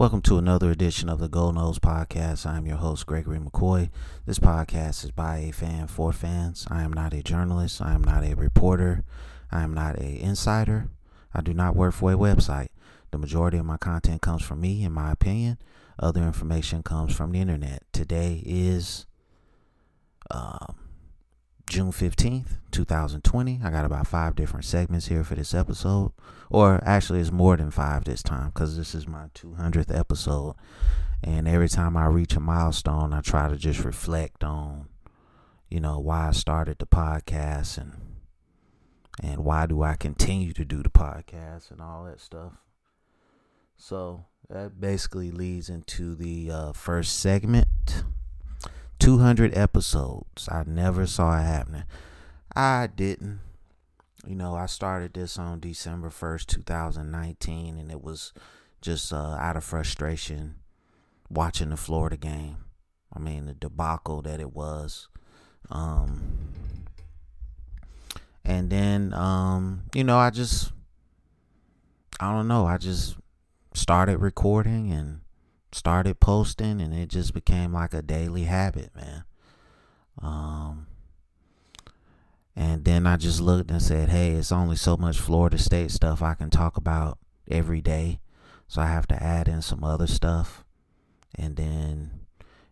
Welcome to another edition of the Go Noles Podcast. I'm your host, Gregory McCoy. This podcast is by a fan for fans. I am not a journalist. I am not a reporter. I am not a insider. I do not work for a website. The majority of my content comes from me, in my opinion. Other information comes from the internet. Today is um, June 15th, 2020. I got about five different segments here for this episode. Or actually, it's more than five this time because this is my 200th episode. And every time I reach a milestone, I try to just reflect on, you know, why I started the podcast and and why do I continue to do the podcast and all that stuff. So that basically leads into the uh, first segment. 200 episodes. I never saw it happening. I didn't. You know, I started this on December 1st, 2019, and it was just uh, out of frustration watching the Florida game. I mean, the debacle that it was. Um, and then, um, you know, I just, I don't know, I just started recording and started posting and it just became like a daily habit, man. Um and then I just looked and said, "Hey, it's only so much Florida State stuff I can talk about every day, so I have to add in some other stuff." And then,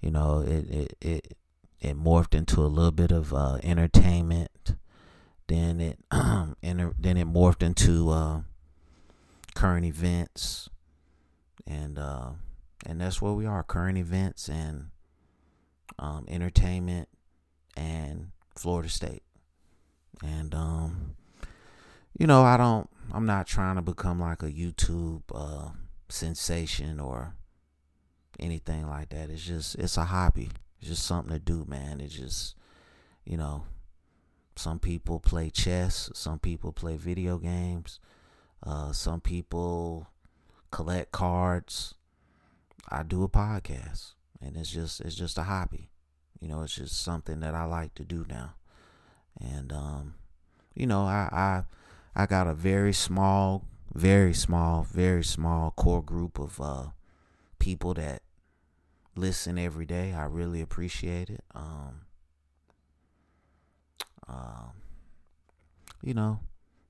you know, it it it, it morphed into a little bit of uh, entertainment. Then it um enter, then it morphed into uh, current events, and uh, and that's where we are current events and um, entertainment and Florida State. And, um, you know, I don't, I'm not trying to become like a YouTube uh, sensation or anything like that. It's just, it's a hobby. It's just something to do, man. It's just, you know, some people play chess, some people play video games, uh, some people collect cards, I do a podcast and it's just it's just a hobby. You know, it's just something that I like to do now. And um, you know, I I I got a very small, very small, very small core group of uh people that listen every day. I really appreciate it. Um um you know,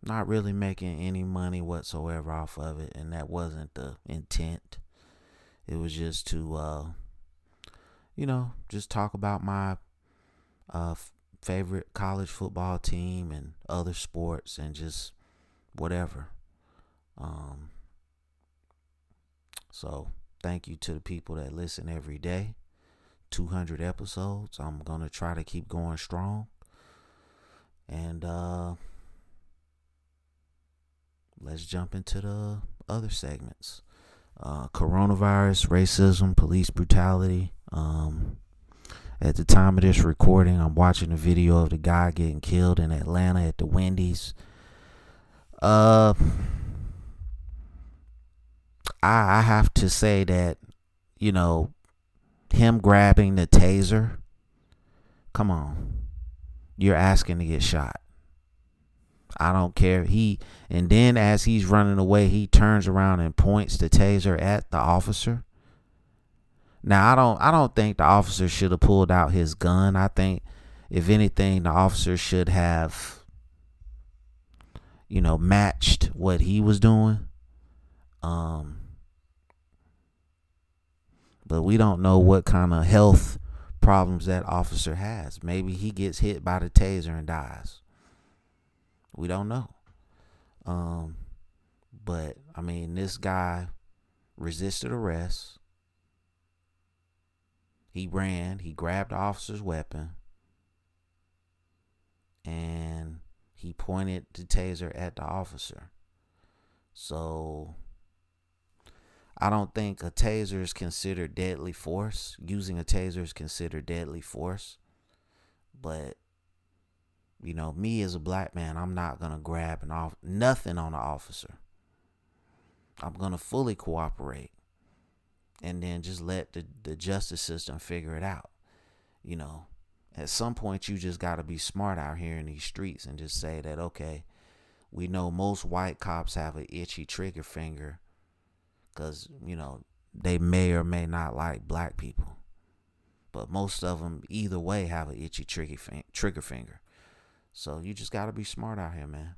not really making any money whatsoever off of it and that wasn't the intent it was just to, uh, you know, just talk about my uh, f- favorite college football team and other sports and just whatever. Um, so thank you to the people that listen every day. 200 episodes. I'm going to try to keep going strong. And uh, let's jump into the other segments uh, coronavirus, racism, police brutality. Um, at the time of this recording, I'm watching a video of the guy getting killed in Atlanta at the Wendy's. Uh, I I have to say that, you know, him grabbing the taser. Come on, you're asking to get shot. I don't care. He and then as he's running away, he turns around and points the taser at the officer. Now I don't I don't think the officer should have pulled out his gun. I think if anything the officer should have you know matched what he was doing. Um but we don't know what kind of health problems that officer has. Maybe he gets hit by the taser and dies. We don't know. Um, but I mean, this guy resisted arrest. He ran. He grabbed the officer's weapon, and he pointed the taser at the officer. So I don't think a taser is considered deadly force. Using a taser is considered deadly force. But you know, me as a black man, I'm not gonna grab an off nothing on the officer. I'm gonna fully cooperate and then just let the, the justice system figure it out. You know, at some point you just gotta be smart out here in these streets and just say that okay, we know most white cops have an itchy trigger finger because you know they may or may not like black people. But most of them, either way, have an itchy trigger, trigger finger. So you just got to be smart out here, man.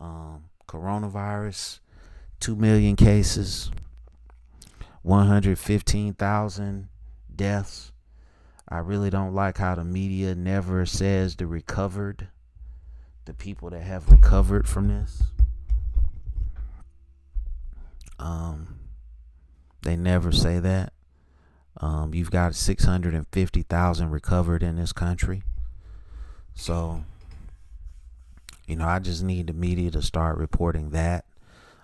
Um, coronavirus, 2 million cases, 115,000 deaths. I really don't like how the media never says the recovered, the people that have recovered from this. Um, they never say that. Um, you've got 650,000 recovered in this country. So, you know, I just need the media to start reporting that.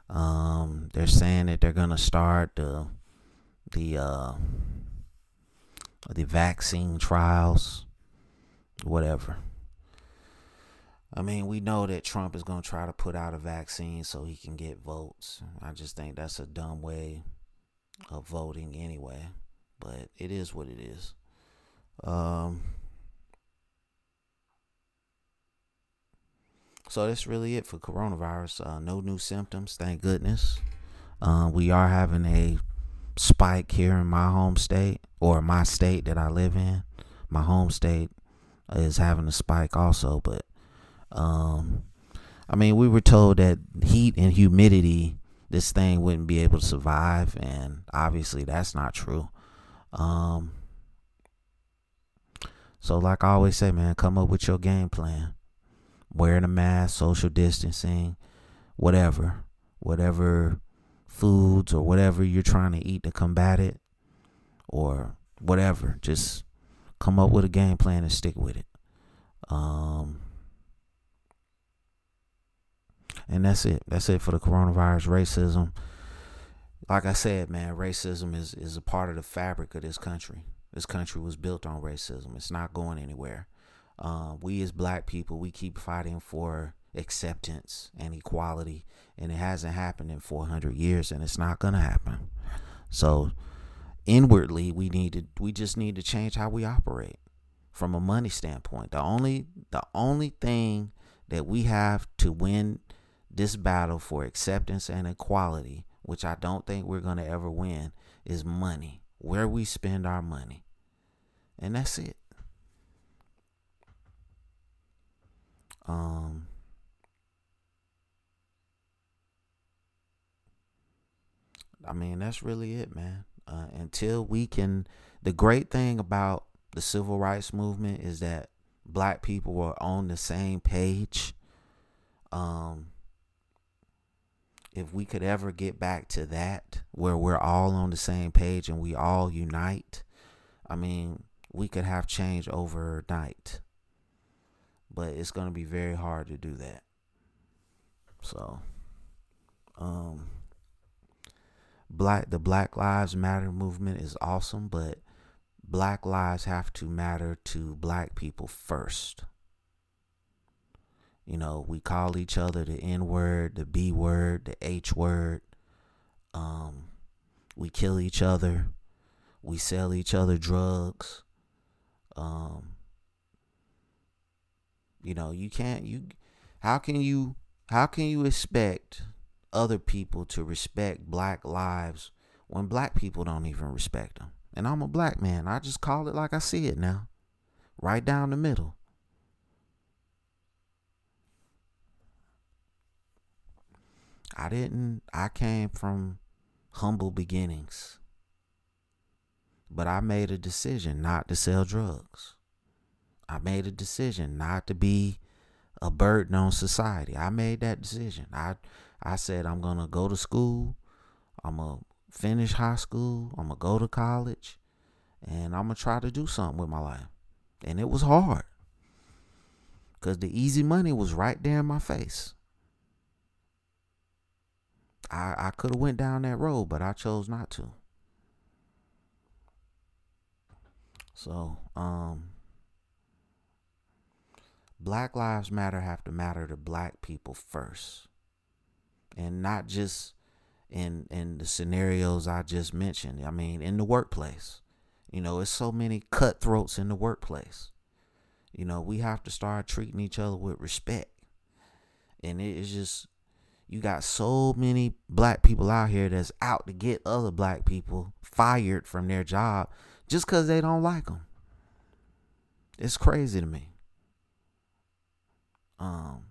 Um, they're saying that they're to start the the uh, the vaccine trials, whatever. I mean, we know that Trump is going to try to put out a vaccine so he can get votes. I just think that's a dumb way of voting anyway, but it is what it is. Um, so that's really it for coronavirus. Uh, no new symptoms, thank goodness. Uh, we are having a spike here in my home state or my state that I live in. My home state is having a spike also, but um, I mean, we were told that heat and humidity, this thing wouldn't be able to survive, and obviously that's not true. Um, so, like I always say, man, come up with your game plan. Wearing a mask, social distancing, whatever, whatever foods or whatever you're trying to eat to combat it or whatever. Just come up with a game plan and stick with it. Um, and that's it. That's it for the coronavirus racism. Like I said, man, racism is, is a part of the fabric of this country. This country was built on racism. It's not going anywhere. Uh, we as black people, we keep fighting for acceptance and equality and it hasn't happened in 400 years and it's not going to happen. So inwardly we need to we just need to change how we operate. From a money standpoint the only the only thing that we have to win this battle for acceptance and equality which I don't think we're going to ever win is money where we spend our money. And that's it um I mean, that's really it, man. Uh, until we can, the great thing about the civil rights movement is that black people were on the same page. Um, if we could ever get back to that, where we're all on the same page and we all unite, I mean, we could have change overnight. But it's going to be very hard to do that. So, um, black the Black Lives Matter movement is awesome, but black lives have to matter to black people first. You know, we call each other the N word, the B word, the H word. Um, we kill each other. We sell each other drugs. Um, you know, you can't you how can you how can you expect other people to respect black lives when black people don't even respect them. And I'm a black man. I just call it like I see it now. Right down the middle. I didn't, I came from humble beginnings. But I made a decision not to sell drugs. I made a decision not to be a burden on society. I made that decision. I I said I'm gonna go to school. I'm gonna finish high school. I'm gonna go to college, and I'm gonna try to do something with my life. And it was hard, cause the easy money was right there in my face. I I could have went down that road, but I chose not to. So, um, Black Lives Matter have to matter to black people first and not just in in the scenarios I just mentioned. I mean, in the workplace. You know, it's so many cutthroats in the workplace. You know, we have to start treating each other with respect. And it is just you got so many black people out here that's out to get other black people fired from their job just because they don't like them. It's crazy to me. Um,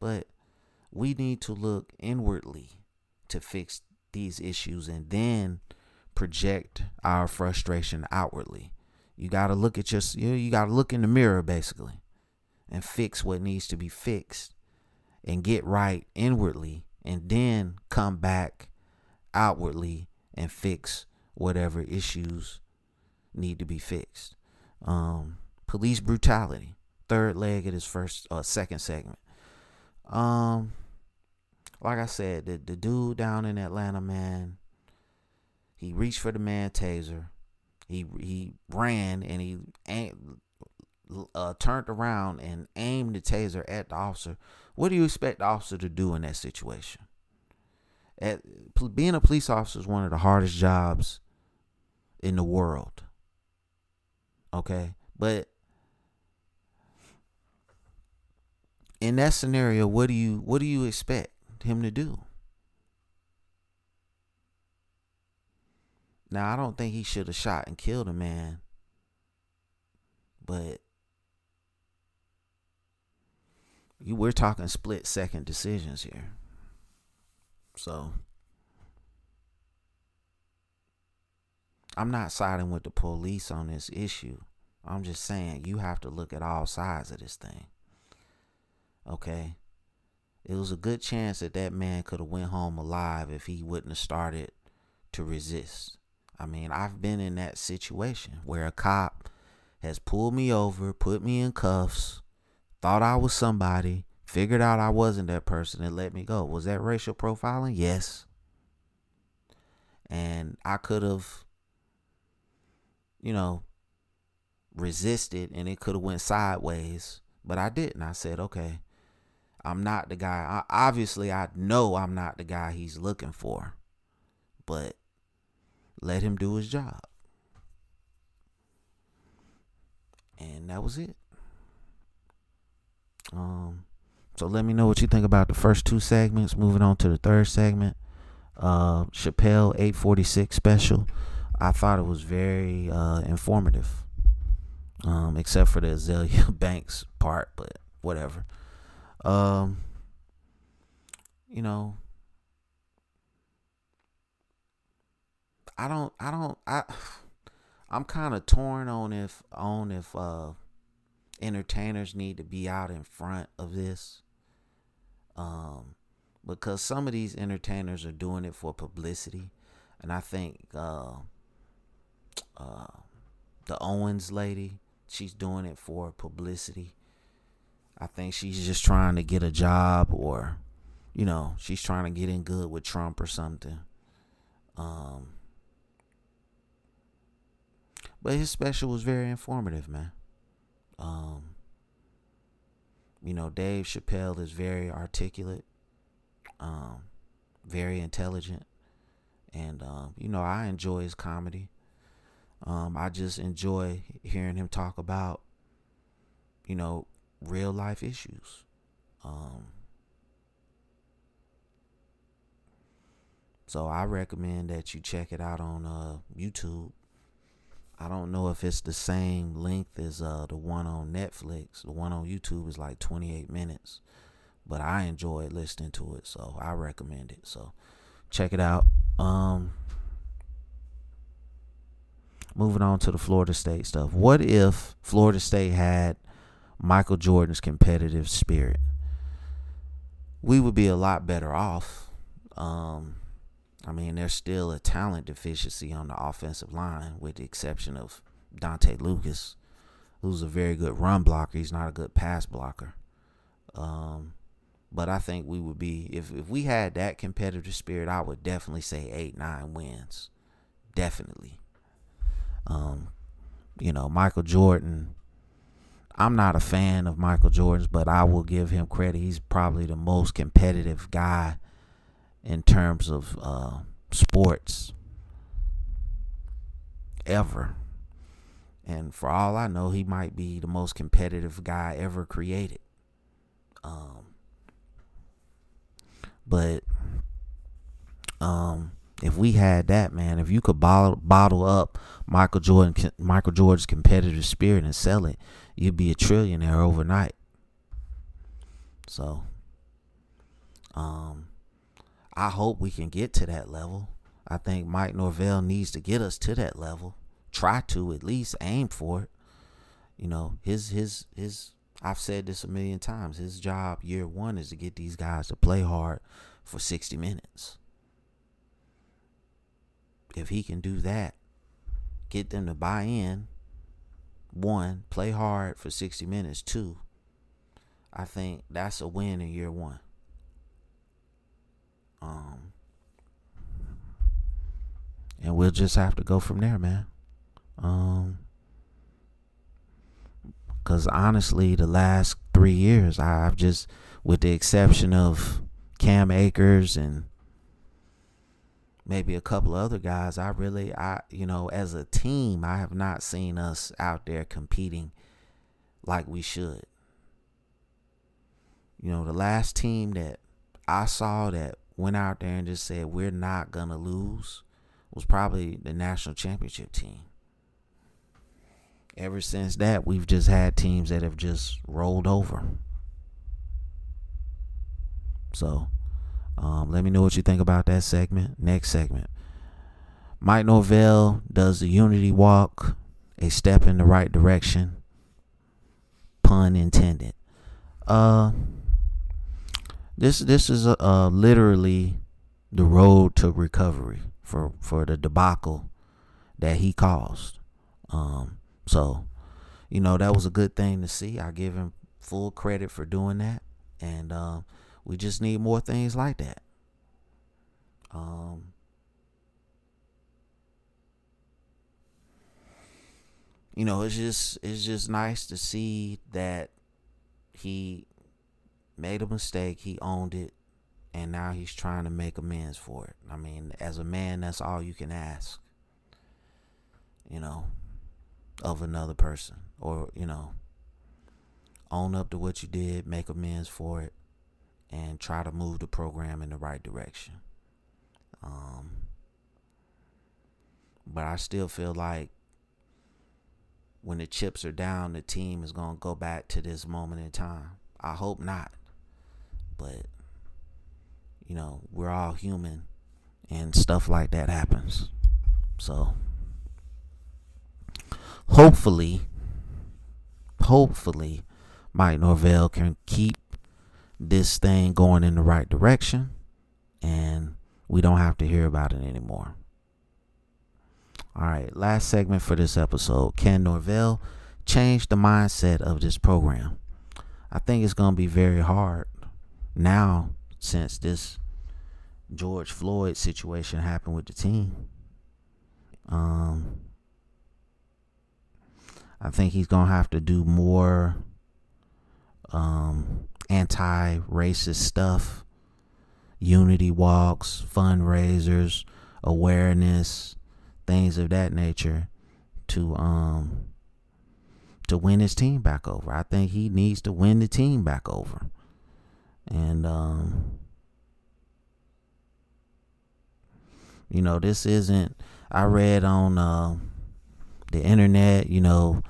but we need to look inwardly to fix these issues and then project our frustration outwardly. You got to look at your you, you got to look in the mirror basically and fix what needs to be fixed and get right inwardly and then come back outwardly and fix whatever issues need to be fixed. Um, police brutality, third leg of this first uh, second segment. Um, like I said, the the dude down in Atlanta, man, he reached for the man taser. He he ran and he uh, turned around and aimed the taser at the officer. What do you expect the officer to do in that situation? At, being a police officer is one of the hardest jobs in the world. Okay, but in that scenario, what do you what do you expect him to do? Now, I don't think he should have shot and killed a man, but you we're talking split second decisions here. So I'm not siding with the police on this issue. I'm just saying you have to look at all sides of this thing. Okay? It was a good chance that that man could have went home alive if he wouldn't have started to resist. I mean, I've been in that situation where a cop has pulled me over, put me in cuffs, thought I was somebody, figured out I wasn't that person, and let me go. Was that racial profiling? Yes. And I could have, you know, resisted and it could have went sideways, but I didn't. I said, okay, I'm not the guy. I, obviously, I know I'm not the guy he's looking for, but let him do his job. And that was it. Um, so let me know what you think about the first two segments. Moving on to the third segment, uh, Chappelle 846 special. I thought it was very uh, informative, um, except for the Azealia Banks part, but whatever. Um, you know, I don't I don't I I'm kind of torn on if on if uh entertainers need to be out in front of this. Um because some of these entertainers are doing it for publicity and I think uh uh the Owens lady, she's doing it for publicity. I think she's just trying to get a job or you know, she's trying to get in good with Trump or something. Um but his special was very informative, man. Um, you know, Dave Chappelle is very articulate, um, very intelligent, and um, you know, I enjoy his comedy. Um, I just enjoy hearing him talk about, you know, real life issues. Um, so I recommend that you check it out on uh, YouTube. I don't know if it's the same length as uh, the one on Netflix. The one on YouTube is like 28 minutes, but I enjoy listening to it, so I recommend it. So check it out. Um, moving on to the Florida State stuff. What if Florida State had Michael Jordan's competitive spirit? We would be a lot better off. Um, I mean, there's still a talent deficiency on the offensive line, with the exception of Dontae Lucas, who's a very good run blocker. He's not a good pass blocker. Um, but I think we would be if if we had that competitive spirit, I would definitely say eight nine wins, definitely. Um, you know, Michael Jordan. I'm not a fan of Michael Jordan's, but I will give him credit. He's probably the most competitive guy in terms of uh, sports ever. And for all I know, he might be the most competitive guy ever created. Um, But um, if we had that, man, if you could bottle bottle up Michael Jordan, Michael Jordan's competitive spirit and sell it, you'd be a trillionaire overnight. So, um, I hope we can get to that level. I think Mike Norvell needs to get us to that level. Try to at least aim for it. You know, his his his I've said this a million times. His job year 1 is to get these guys to play hard for 60 minutes. If he can do that, get them to buy in, one, play hard for 60 minutes, two, I think that's a win in year 1. Um and we'll just have to go from there, man. Um, because honestly, the last three years, I've just, with the exception of Cam Akers and maybe a couple of other guys, I really, I, you know, as a team, I have not seen us out there competing like we should. You know, the last team that I saw that went out there and just said, we're not to lose was probably the national championship team. Ever since that, we've just had teams that have just rolled over. So, um, let me know what you think about that segment. Next segment. Mike Norvell does the Unity Walk, a step in the right direction. Pun intended. Uh, this this is uh, literally the road to recovery for for the debacle that he caused. Um, so, you know, that was a good thing to see. I give him full credit for doing that, and um, we just need more things like that. Um, you know, it's just it's just nice to see that he made a mistake, he owned it, and now he's trying to make amends for it. I mean, as a man, that's all you can ask. You know, of another person, or you know, own up to what you did, make amends for it, and try to move the program in the right direction. Um, but I still feel like when the chips are down, the team is going to go back to this moment in time. I hope not. But you know, we're all human and stuff like that happens. So hopefully hopefully Mike Norvell can keep this thing going in the right direction and we don't have to hear about it anymore. All right, last segment for this episode. Can Norvell change the mindset of this program? I think it's going to be very hard now since this George Floyd situation happened with the team. Um, I think he's gonna have to do more um, anti-racist stuff, unity walks, fundraisers, awareness, things of that nature, to um to win his team back over. I think he needs to win the team back over, and um You know, this isn't. I read on uh, the internet. You know,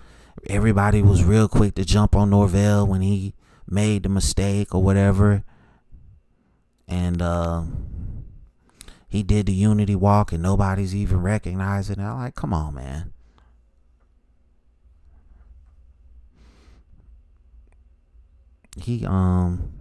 everybody was real quick to jump on Norvell when he made the mistake or whatever, and uh, he did the Unity Walk, and nobody's even recognizing it. I'm like, come on, man. He um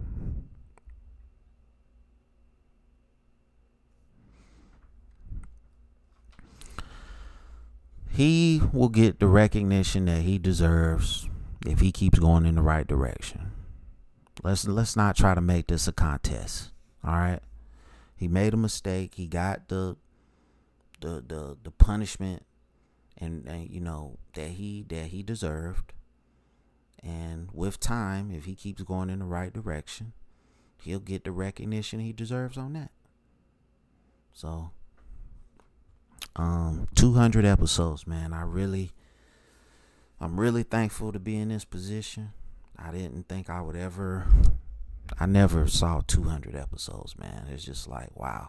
he will get the recognition that he deserves if he keeps going in the right direction. Let's let's not try to make this a contest. All right. He made a mistake. He got the the the the punishment and, and you know that he that he deserved. And with time, if he keeps going in the right direction, he'll get the recognition he deserves on that. So um 200 episodes man i really i'm really thankful to be in this position i didn't think i would ever I never saw 200 episodes, man. It's just like, wow.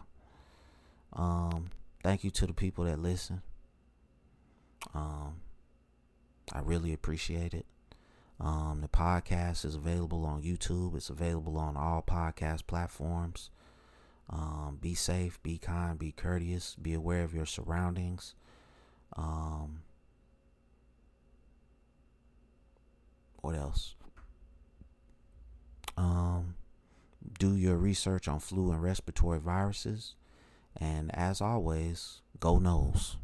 Um, thank you to the people that listen. Um, I really appreciate it. Um, the podcast is available on YouTube. It's available on all podcast platforms. Um, be safe, be kind, be courteous, be aware of your surroundings. Um, what else? Um, do your research on flu and respiratory viruses. And as always, go Noles.